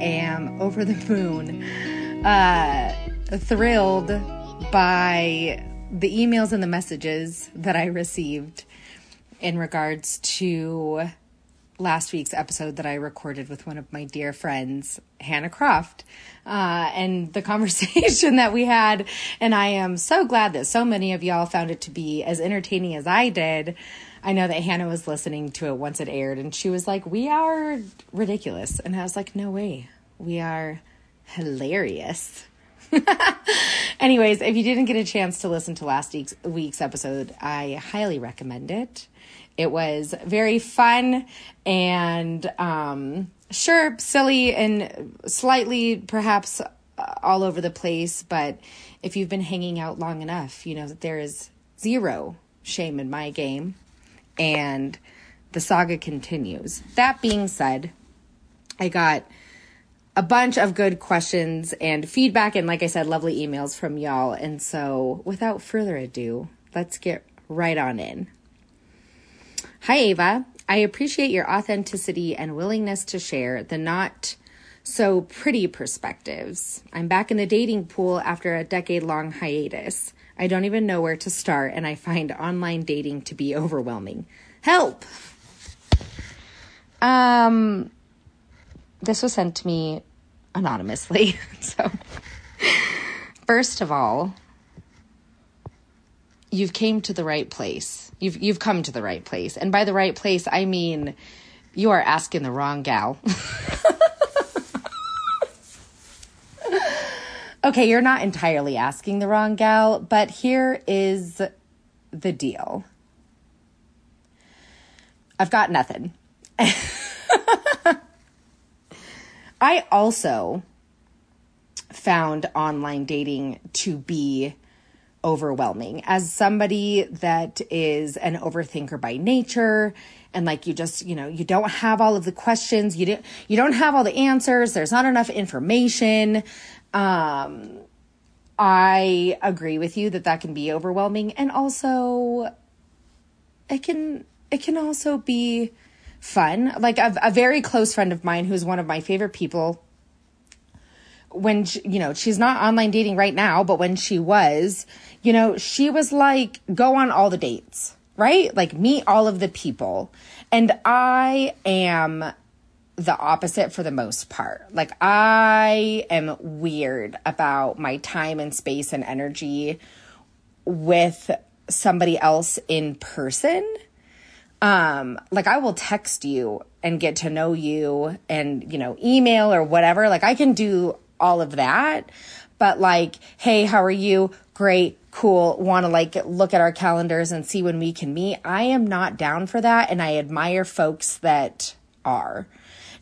am over the moon, uh, thrilled by the emails and the messages that I received in regards to last week's episode that I recorded with one of my dear friends, Hannah Croft, uh, and the conversation that we had. And I am so glad that so many of y'all found it to be as entertaining as I did. I know that Hannah was listening to it once it aired, and she was like, We are ridiculous. And I was like, No way. We are hilarious. Anyways, if you didn't get a chance to listen to last week's, week's episode, I highly recommend it. It was very fun and um, sure, silly and slightly perhaps uh, all over the place. But if you've been hanging out long enough, you know that there is zero shame in my game. And the saga continues. That being said, I got a bunch of good questions and feedback, and like I said, lovely emails from y'all. And so, without further ado, let's get right on in. Hi, Ava. I appreciate your authenticity and willingness to share the not so pretty perspectives. I'm back in the dating pool after a decade long hiatus. I don't even know where to start, and I find online dating to be overwhelming. Help! Um, this was sent to me anonymously. so, first of all, you've came to the right place. You've you've come to the right place. And by the right place, I mean you are asking the wrong gal. okay, you're not entirely asking the wrong gal, but here is the deal. I've got nothing. I also found online dating to be overwhelming as somebody that is an overthinker by nature and like you just you know you don't have all of the questions you don't you don't have all the answers there's not enough information um i agree with you that that can be overwhelming and also it can it can also be fun. Like a, a very close friend of mine who's one of my favorite people when she, you know she's not online dating right now but when she was you know she was like go on all the dates right? Like meet all of the people. And i am the opposite for the most part like i am weird about my time and space and energy with somebody else in person um like i will text you and get to know you and you know email or whatever like i can do all of that. But like, hey, how are you? Great, cool. Want to like look at our calendars and see when we can meet. I am not down for that. And I admire folks that are.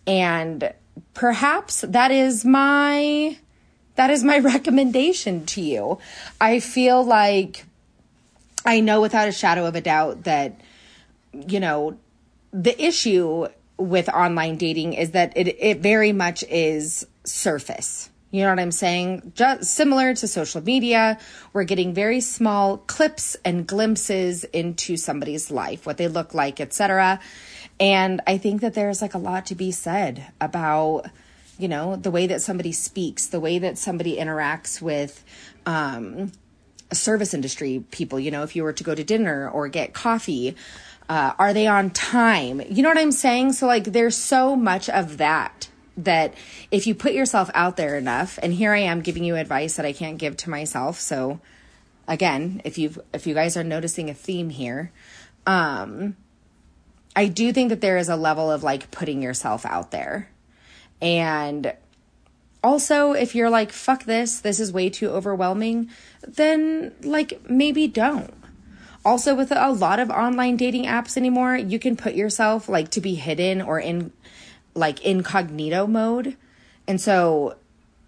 And perhaps that is my, that is my recommendation to you. I feel like I know without a shadow of a doubt that, you know, the issue with online dating is that it, it very much is surface. You know what I'm saying? Just similar to social media, we're getting very small clips and glimpses into somebody's life, what they look like, etc. And I think that there's like a lot to be said about you know the way that somebody speaks, the way that somebody interacts with um, service industry people. You know, if you were to go to dinner or get coffee, uh, are they on time? You know what I'm saying? So like, there's so much of that that if you put yourself out there enough and here I am giving you advice that I can't give to myself. So again if you if you guys are noticing a theme here um I do think that there is a level of like putting yourself out there. And also if you're like fuck this this is way too overwhelming then like maybe don't. Also with a lot of online dating apps anymore you can put yourself like to be hidden or in like incognito mode. And so,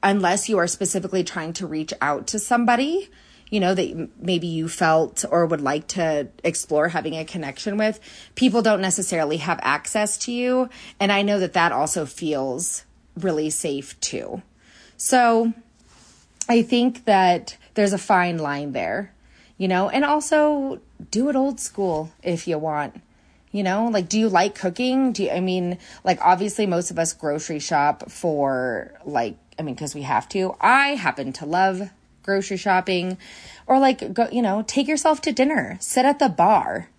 unless you are specifically trying to reach out to somebody, you know, that maybe you felt or would like to explore having a connection with, people don't necessarily have access to you. And I know that that also feels really safe too. So, I think that there's a fine line there, you know, and also do it old school if you want You know, like, do you like cooking? Do you, I mean, like, obviously, most of us grocery shop for, like, I mean, because we have to. I happen to love grocery shopping or, like, go, you know, take yourself to dinner, sit at the bar,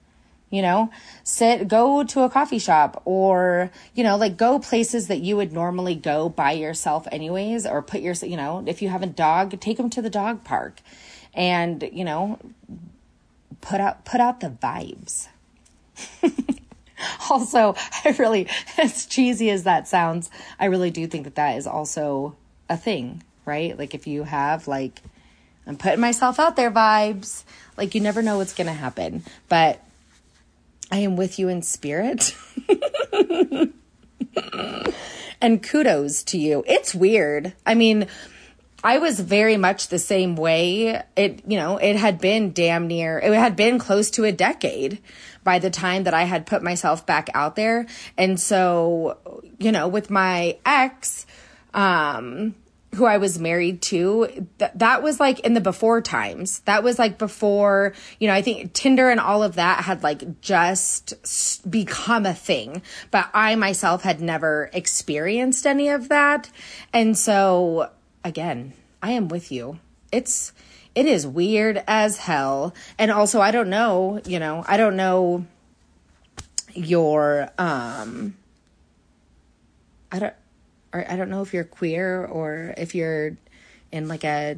you know, sit, go to a coffee shop or, you know, like go places that you would normally go by yourself, anyways, or put your, you know, if you have a dog, take them to the dog park and, you know, put out, put out the vibes. also, I really, as cheesy as that sounds, I really do think that that is also a thing, right? Like if you have like, I'm putting myself out there vibes, like you never know what's going to happen, but I am with you in spirit. and kudos to you. It's weird. I mean, I was very much the same way. It, you know, it had been damn near, it had been close to a decade by the time that I had put myself back out there. And so, you know, with my ex, um, who I was married to, th- that was like in the before times. That was like before, you know, I think Tinder and all of that had like just become a thing. But I myself had never experienced any of that. And so, again, I am with you. It's, it is weird as hell. And also, I don't know, you know, I don't know your, um, I don't, or I don't know if you're queer or if you're in like a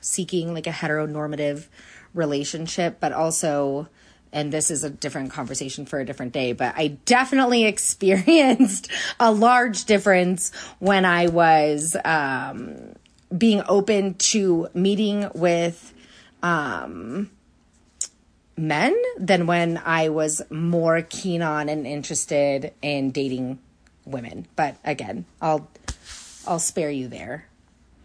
seeking like a heteronormative relationship, but also, and this is a different conversation for a different day, but I definitely experienced a large difference when I was, um, being open to meeting with um, men than when I was more keen on and interested in dating women. But again, I'll I'll spare you there.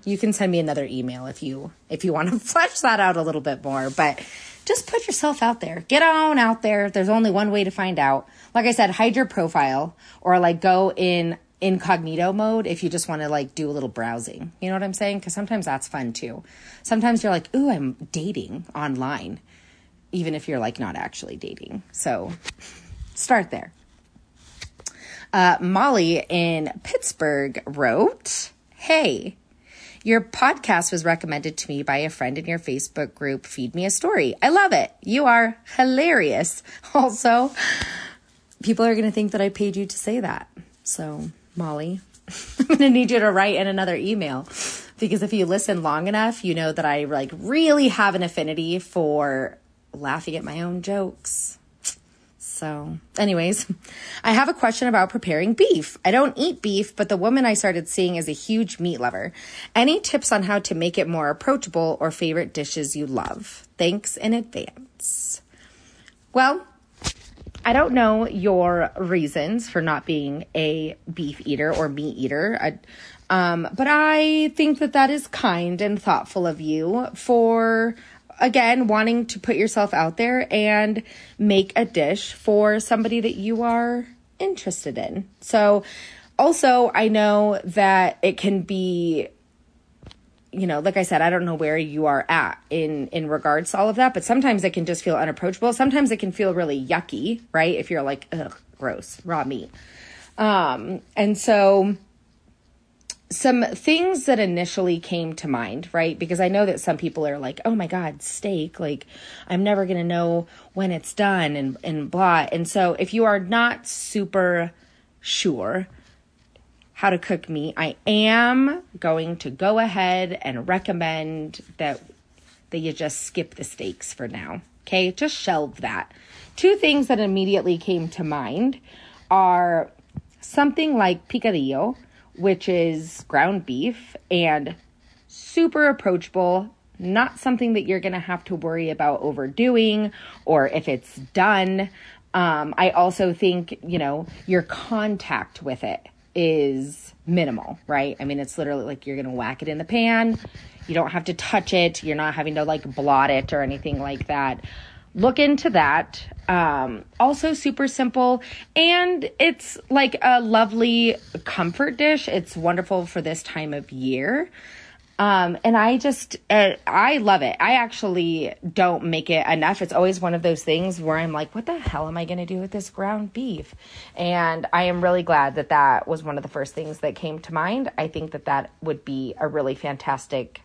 You can send me another email if you if you want to flesh that out a little bit more, but just put yourself out there. Get on out there. There's only one way to find out. Like I said, hide your profile or like go in incognito mode if you just want to like do a little browsing. You know what I'm saying? Because sometimes that's fun too. Sometimes you're like, ooh, I'm dating online, even if you're like not actually dating. So start there. Uh, Molly in Pittsburgh wrote, Hey, your podcast was recommended to me by a friend in your Facebook group, Feed Me a Story. I love it. You are hilarious. Also, people are going to think that I paid you to say that. So Molly, I'm going to need you to write in another email because if you listen long enough, you know that I like really have an affinity for laughing at my own jokes. So, anyways, I have a question about preparing beef. I don't eat beef, but the woman I started seeing is a huge meat lover. Any tips on how to make it more approachable or favorite dishes you love? Thanks in advance. Well, I don't know your reasons for not being a beef eater or meat eater. I, um, but I think that that is kind and thoughtful of you for, again, wanting to put yourself out there and make a dish for somebody that you are interested in. So, also, I know that it can be you know, like I said, I don't know where you are at in in regards to all of that, but sometimes it can just feel unapproachable. Sometimes it can feel really yucky, right? If you're like, ugh, gross, raw meat. Um, and so some things that initially came to mind, right? Because I know that some people are like, "Oh my god, steak, like I'm never going to know when it's done and and blah." And so if you are not super sure, how to cook meat, I am going to go ahead and recommend that that you just skip the steaks for now. Okay, just shelve that. Two things that immediately came to mind are something like picadillo, which is ground beef and super approachable, not something that you're going to have to worry about overdoing or if it's done. Um, I also think, you know, your contact with it is minimal, right? I mean, it's literally like you're going to whack it in the pan. You don't have to touch it. You're not having to like blot it or anything like that. Look into that. Um, also super simple and it's like a lovely comfort dish. It's wonderful for this time of year. Um, and I just, uh, I love it. I actually don't make it enough. It's always one of those things where I'm like, what the hell am I going to do with this ground beef? And I am really glad that that was one of the first things that came to mind. I think that that would be a really fantastic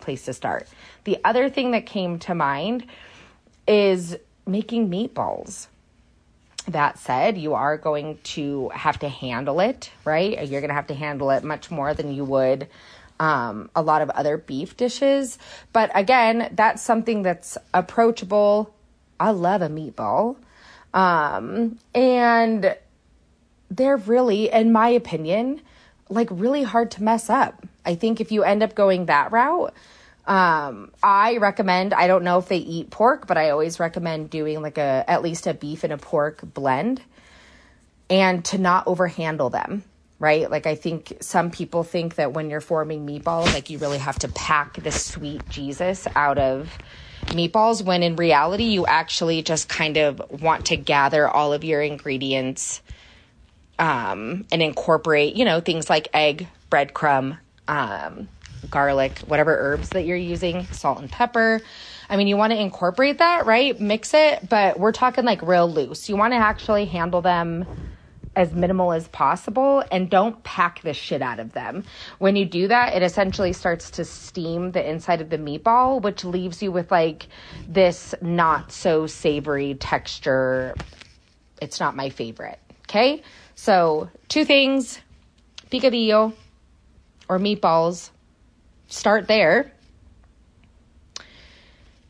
place to start. The other thing that came to mind is making meatballs. That said, you are going to have to handle it, right? You're going to have to handle it much more than you would um, a lot of other beef dishes. But again, that's something that's approachable. I love a meatball. Um, and they're really, in my opinion, like really hard to mess up. I think if you end up going that route, um, I recommend, I don't know if they eat pork, but I always recommend doing like a, at least a beef and a pork blend and to not overhandle them right? Like I think some people think that when you're forming meatballs, like you really have to pack the sweet Jesus out of meatballs when in reality you actually just kind of want to gather all of your ingredients um, and incorporate, you know, things like egg, breadcrumb, um, garlic, whatever herbs that you're using, salt and pepper. I mean, you want to incorporate that, right? Mix it, but we're talking like real loose. You want to actually handle them as minimal as possible and don't pack the shit out of them. When you do that, it essentially starts to steam the inside of the meatball, which leaves you with like this not so savory texture. It's not my favorite. Okay. So, two things picadillo or meatballs. Start there.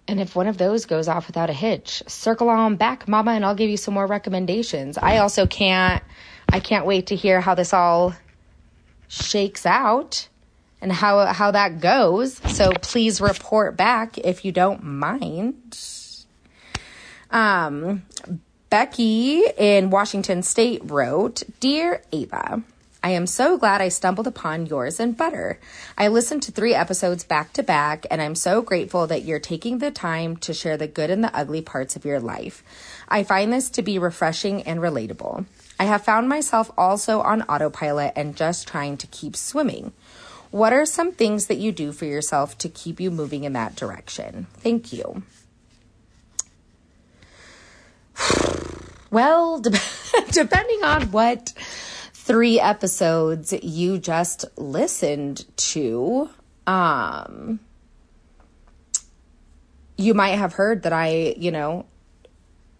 And if one of those goes off without a hitch, circle on back, mama, and I'll give you some more recommendations. I also can't, I can't wait to hear how this all shakes out and how, how that goes. So please report back if you don't mind. Um, Becky in Washington State wrote, Dear Ava, I am so glad I stumbled upon yours and butter. I listened to three episodes back to back, and I'm so grateful that you're taking the time to share the good and the ugly parts of your life. I find this to be refreshing and relatable. I have found myself also on autopilot and just trying to keep swimming. What are some things that you do for yourself to keep you moving in that direction? Thank you. Well, de- depending on what three episodes you just listened to, um, you might have heard that I, you know,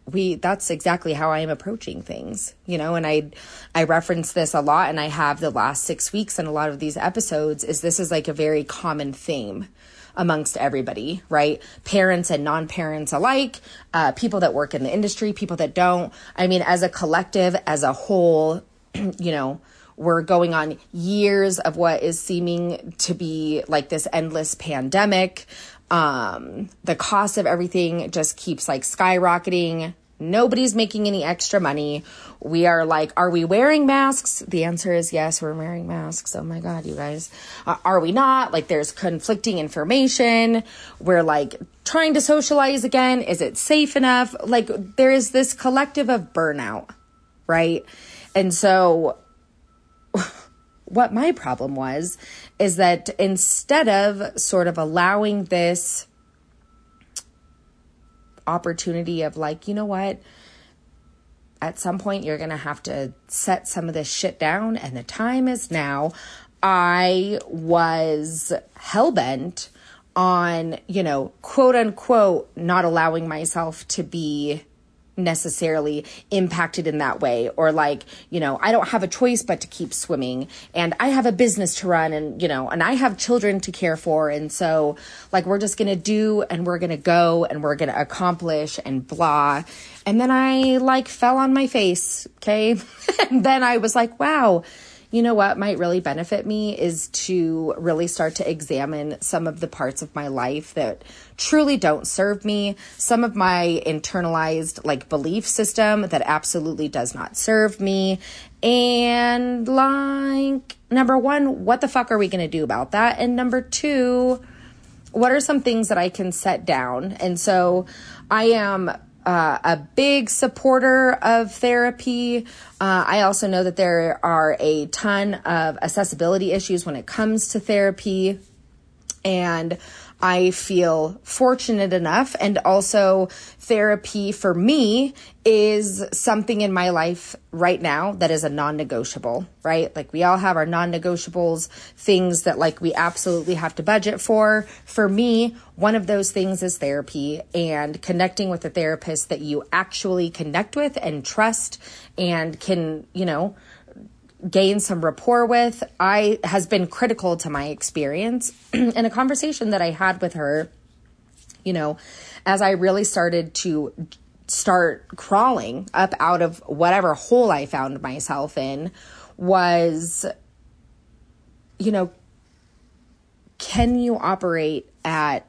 we that's exactly how I am approaching things, you know, and I I reference this a lot and I have the last 6 weeks and a lot of these episodes is this is like a very common theme amongst everybody, right? Parents and non-parents alike, uh, people that work in the industry, people that don't. I mean, as a collective, as a whole, you know, we're going on years of what is seeming to be like this endless pandemic. Um, the cost of everything just keeps like skyrocketing. Nobody's making any extra money. We are like, are we wearing masks? The answer is yes, we're wearing masks. Oh my God, you guys. Uh, are we not? Like, there's conflicting information. We're like trying to socialize again. Is it safe enough? Like, there is this collective of burnout, right? And so what my problem was is that instead of sort of allowing this opportunity of like, you know what? At some point, you're going to have to set some of this shit down, and the time is now. I was hell bent on, you know, quote unquote, not allowing myself to be necessarily impacted in that way or like you know i don't have a choice but to keep swimming and i have a business to run and you know and i have children to care for and so like we're just gonna do and we're gonna go and we're gonna accomplish and blah. And then i like fell on my face okay? And then i was like wow you know what might really benefit me is to really start to examine some of the parts of my life that truly don't serve me, some of my internalized like belief system that absolutely does not serve me. And like, number one, what the fuck are we going to do about that? And number two, what are some things that I can set down? And so I am uh, a big supporter of therapy. Uh, I also know that there are a ton of accessibility issues when it comes to therapy. And I feel fortunate enough. And also, therapy for me is something in my life right now that is a non negotiable, right? Like, we all have our non negotiables, things that like we absolutely have to budget for. For me, one of those things is therapy and connecting with a therapist that you actually connect with and trust and can, you know, gain some rapport with i has been critical to my experience. In a conversation that i had with her you know as i really started to start crawling up out of whatever hole i found myself in was you know can you operate at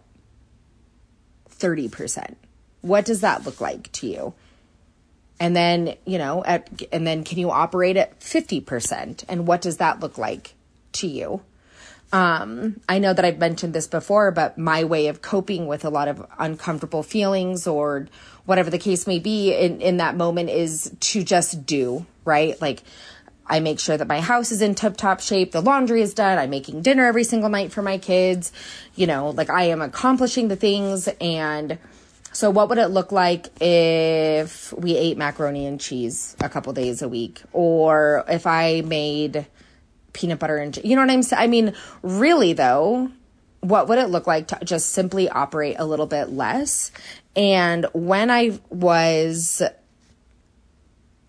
30% what does that look like to you and then you know at and then can you operate at 50% and what does that look like to you um, I know that I've mentioned this before, but my way of coping with a lot of uncomfortable feelings or whatever the case may be in, in that moment is to just do, right? Like, I make sure that my house is in tip top shape. The laundry is done. I'm making dinner every single night for my kids. You know, like I am accomplishing the things and so, what would it look like if we ate macaroni and cheese a couple days a week? Or if I made peanut butter and, you know what I'm saying? I mean, really, though, what would it look like to just simply operate a little bit less? And when I was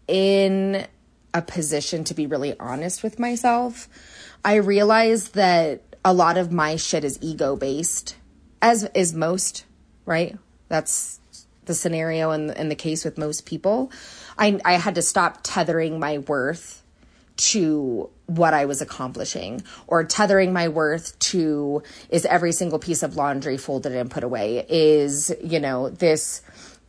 in a position to be really honest with myself, I realized that a lot of my shit is ego based, as is most, right? That's the scenario and the case with most people. I, I had to stop tethering my worth to what I was accomplishing or tethering my worth to is every single piece of laundry folded and put away is, you know, this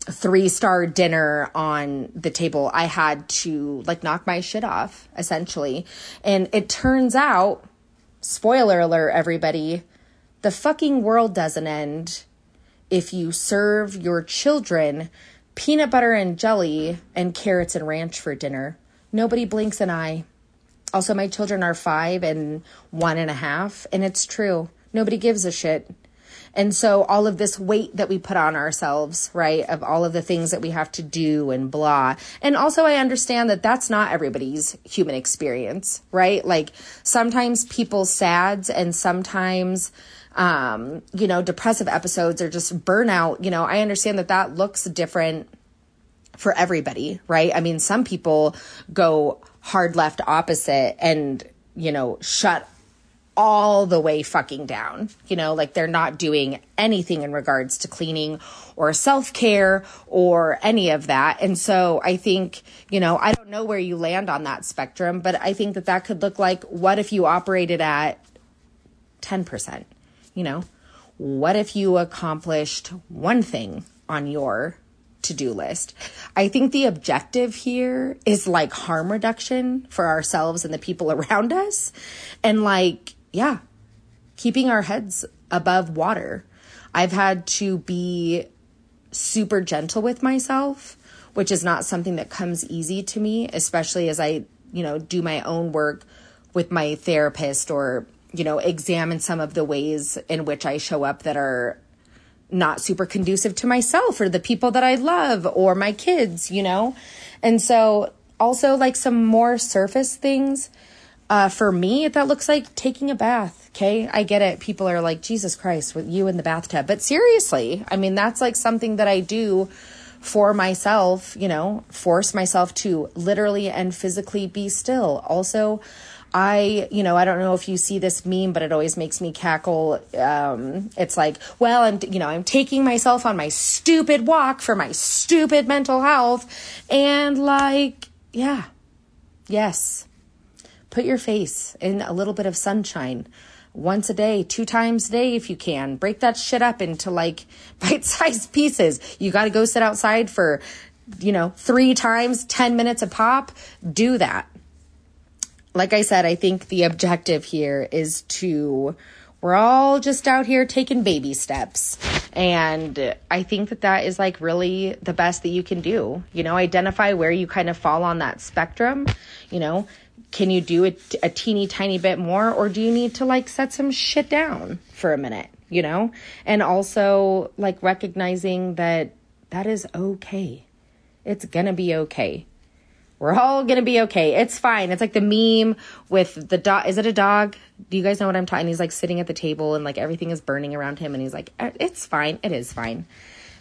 three star dinner on the table. I had to like knock my shit off essentially. And it turns out, spoiler alert, everybody, the fucking world doesn't end if you serve your children peanut butter and jelly and carrots and ranch for dinner. Nobody blinks an eye. Also, my children are five and one and a half, and it's true. Nobody gives a shit. And so, all of this weight that we put on ourselves, right, of all of the things that we have to do and blah. And also, I understand that that's not everybody's human experience, right? Like, sometimes people's sads and sometimes um, you know, depressive episodes or just burnout, you know, I understand that that looks different for everybody, right? I mean, some people go hard left opposite and, you know, shut all the way fucking down. You know, like they're not doing anything in regards to cleaning or self care or any of that. And so I think, you know, I don't know where you land on that spectrum, but I think that that could look like what if you operated at 10%? You know, what if you accomplished one thing on your to do list? I think the objective here is like harm reduction for ourselves and the people around us. And like, yeah, keeping our heads above water. I've had to be super gentle with myself, which is not something that comes easy to me, especially as I, you know, do my own work with my therapist or you know, examine some of the ways in which I show up that are not super conducive to myself or the people that I love or my kids, you know? And so also like some more surface things. Uh, for me, that looks like taking a bath. Okay. I get it. People are like, Jesus Christ, with you in the bathtub. But seriously, I mean, that's like something that I do for myself, you know, force myself to literally and physically be still. Also, I, you know, I don't know if you see this meme, but it always makes me cackle. Um, it's like, well, I'm, you know, I'm taking myself on my stupid walk for my stupid mental health. And like, yeah, yes. Put your face in a little bit of sunshine once a day, two times a day if you can. Break that shit up into like bite sized pieces. You got to go sit outside for, you know, three times, 10 minutes a pop. Do that like I said, I think the objective here is to, we're all just out here taking baby steps. And I think that that is like really the best that you can do. You know, identify where you kind of fall on that spectrum. You know, can you do a, a teeny tiny bit more or do you need to like set some shit down for a minute, you know? And also like recognizing that that is okay. It's gonna be okay. We're all gonna be okay. It's fine. It's like the meme with the dog. Is it a dog? Do you guys know what I'm talking? He's like sitting at the table and like everything is burning around him, and he's like, uh, "It's fine. It is fine.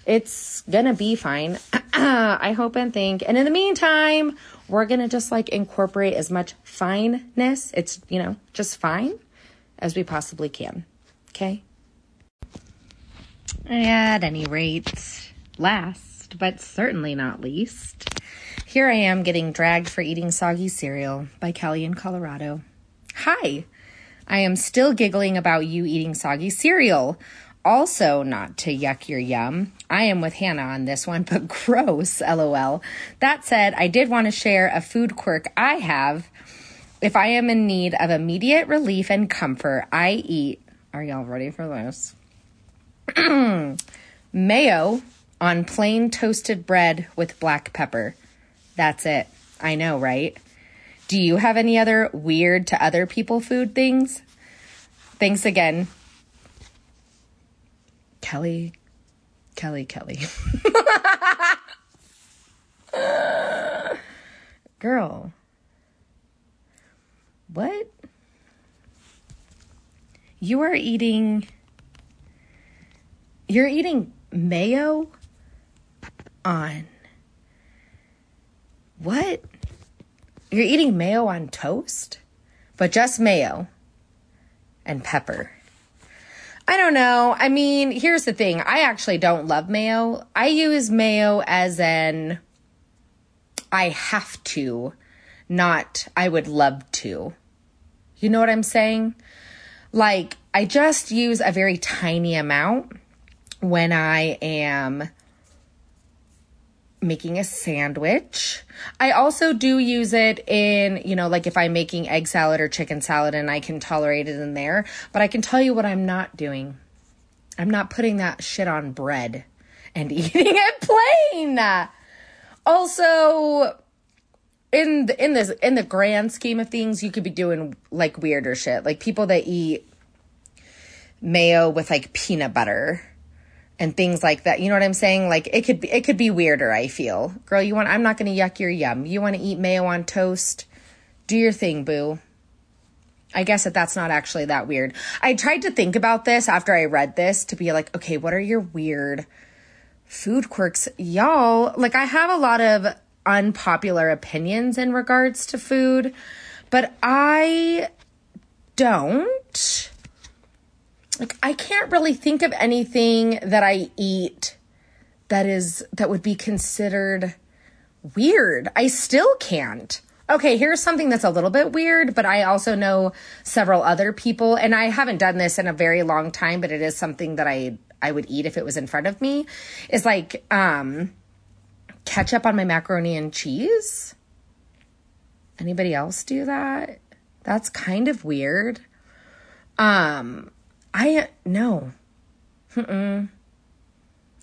It's gonna be fine." I hope and think. And in the meantime, we're gonna just like incorporate as much fineness. It's you know just fine as we possibly can. Okay. At any rate, last but certainly not least. Here I am getting dragged for eating soggy cereal by Kelly in Colorado. Hi! I am still giggling about you eating soggy cereal. Also, not to yuck your yum. I am with Hannah on this one, but gross, lol. That said, I did want to share a food quirk I have. If I am in need of immediate relief and comfort, I eat. Are y'all ready for this? Mayo on plain toasted bread with black pepper. That's it. I know, right? Do you have any other weird to other people food things? Thanks again. Kelly, Kelly, Kelly. Girl. What? You are eating. You're eating mayo on what? You're eating mayo on toast? But just mayo and pepper. I don't know. I mean, here's the thing. I actually don't love mayo. I use mayo as an I have to, not I would love to. You know what I'm saying? Like, I just use a very tiny amount when I am making a sandwich. I also do use it in, you know, like if I'm making egg salad or chicken salad and I can tolerate it in there. But I can tell you what I'm not doing. I'm not putting that shit on bread and eating it plain. Also, in the, in this in the grand scheme of things, you could be doing like weirder shit. Like people that eat mayo with like peanut butter and things like that. You know what I'm saying? Like it could be it could be weirder, I feel. Girl, you want I'm not going to yuck your yum. You want to eat mayo on toast? Do your thing, boo. I guess that that's not actually that weird. I tried to think about this after I read this to be like, okay, what are your weird food quirks? Y'all, like I have a lot of unpopular opinions in regards to food, but I don't like I can't really think of anything that I eat that is that would be considered weird. I still can't. Okay, here's something that's a little bit weird, but I also know several other people and I haven't done this in a very long time, but it is something that I I would eat if it was in front of me. Is like um ketchup on my macaroni and cheese. Anybody else do that? That's kind of weird. Um I no. Mm-mm.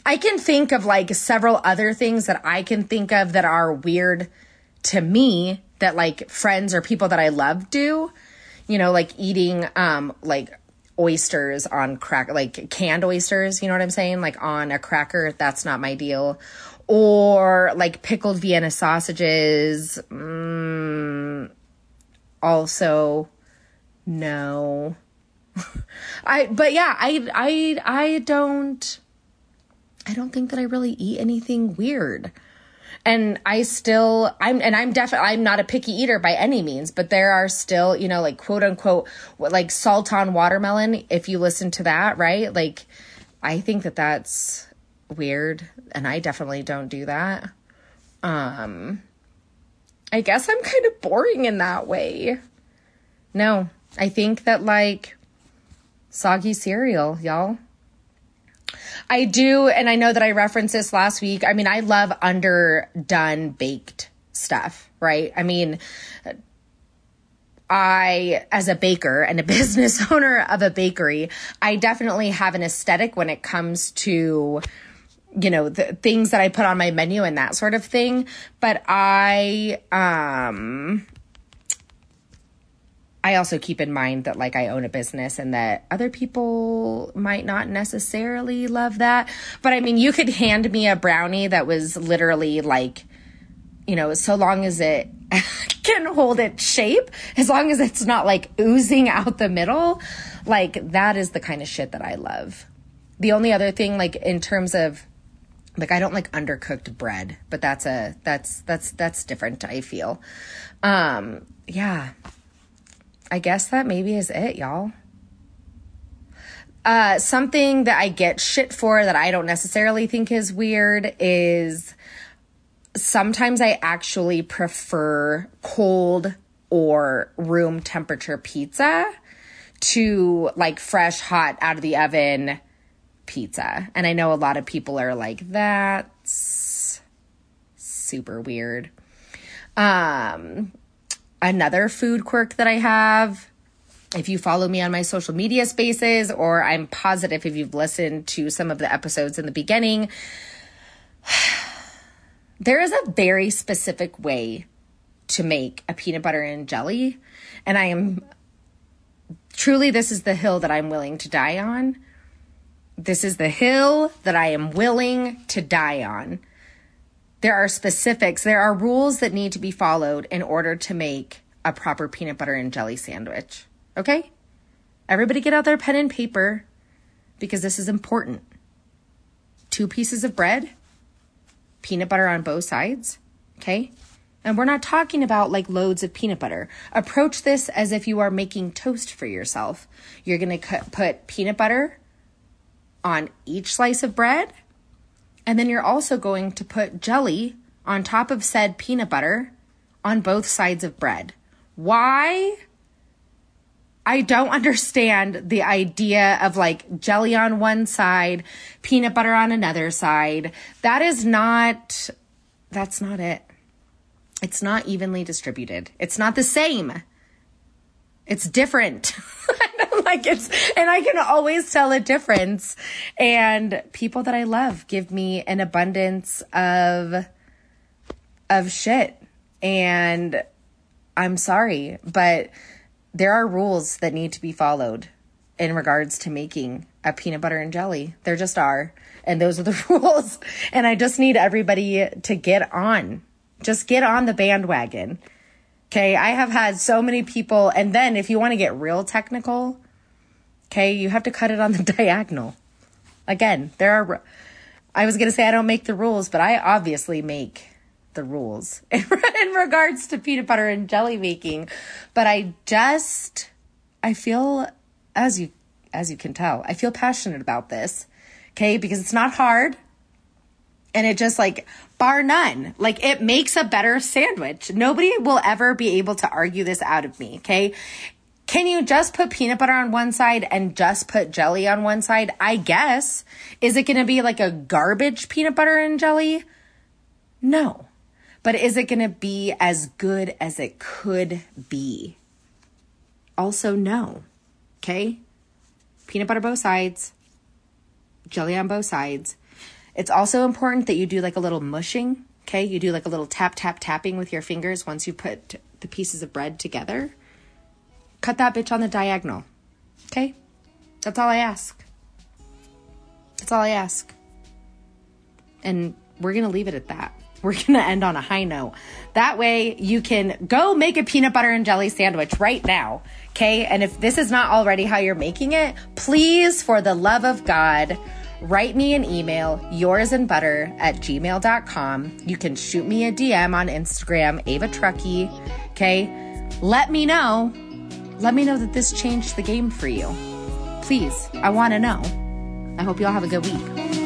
I can think of like several other things that I can think of that are weird to me that like friends or people that I love do. You know, like eating um like oysters on crack like canned oysters, you know what I'm saying? Like on a cracker, that's not my deal. Or like pickled Vienna sausages. Mm, also no. I but yeah, I I I don't I don't think that I really eat anything weird. And I still I'm and I'm definitely I'm not a picky eater by any means, but there are still, you know, like quote unquote like salt on watermelon if you listen to that, right? Like I think that that's weird and I definitely don't do that. Um I guess I'm kind of boring in that way. No, I think that like soggy cereal, y'all. I do, and I know that I referenced this last week. I mean, I love underdone baked stuff, right? I mean, I, as a baker and a business owner of a bakery, I definitely have an aesthetic when it comes to, you know, the things that I put on my menu and that sort of thing. But I, um, I also keep in mind that like I own a business and that other people might not necessarily love that. But I mean, you could hand me a brownie that was literally like, you know, so long as it can hold its shape, as long as it's not like oozing out the middle, like that is the kind of shit that I love. The only other thing, like in terms of like I don't like undercooked bread, but that's a that's that's that's different, I feel. Um yeah. I guess that maybe is it, y'all. Uh, something that I get shit for that I don't necessarily think is weird is sometimes I actually prefer cold or room temperature pizza to like fresh, hot, out of the oven pizza. And I know a lot of people are like, that's super weird. Um, another food quirk that I have. If you follow me on my social media spaces, or I'm positive if you've listened to some of the episodes in the beginning, there is a very specific way to make a peanut butter and jelly. And I am truly, this is the hill that I'm willing to die on. This is the hill that I am willing to die on. There are specifics, there are rules that need to be followed in order to make a proper peanut butter and jelly sandwich. Okay? Everybody get out their pen and paper because this is important. Two pieces of bread, peanut butter on both sides. Okay? And we're not talking about like loads of peanut butter. Approach this as if you are making toast for yourself. You're going to put peanut butter on each slice of bread and then you're also going to put jelly on top of said peanut butter on both sides of bread. Why? I don't understand the idea of like jelly on one side, peanut butter on another side. That is not, that's not it. It's not evenly distributed. It's not the same. It's different. like it's, and I can always tell a difference. And people that I love give me an abundance of, of shit. And I'm sorry, but there are rules that need to be followed in regards to making a peanut butter and jelly. There just are. And those are the rules. And I just need everybody to get on. Just get on the bandwagon. Okay. I have had so many people. And then if you want to get real technical, okay, you have to cut it on the diagonal. Again, there are, I was going to say I don't make the rules, but I obviously make the rules in, regards to peanut butter and jelly making. But I just, I feel, as you, as you can tell, I feel passionate about this. Okay. Because it's not hard and it just like bar none like it makes a better sandwich nobody will ever be able to argue this out of me okay can you just put peanut butter on one side and just put jelly on one side? I guess. Is it going to be like a garbage peanut butter and jelly? No. But is it going to be as good as it could be? Also no. Okay? Peanut butter both sides. Jelly on both sides. It's also important that you do like a little mushing. Okay. You do like a little tap, tap, tapping with your fingers once you put the pieces of bread together. Cut that bitch on the diagonal. Okay. That's all I ask. That's all I ask. And we're going to leave it at that. We're going to end on a high note. That way you can go make a peanut butter and jelly sandwich right now. Okay. And if this is not already how you're making it, please, for the love of God, write me an email, yours and butter at gmail.com. You can shoot me a DM on Instagram, Ava Truckee. Okay. Let me know. Let me know that this changed the game for you. Please, I want to know. I hope you all have a good week.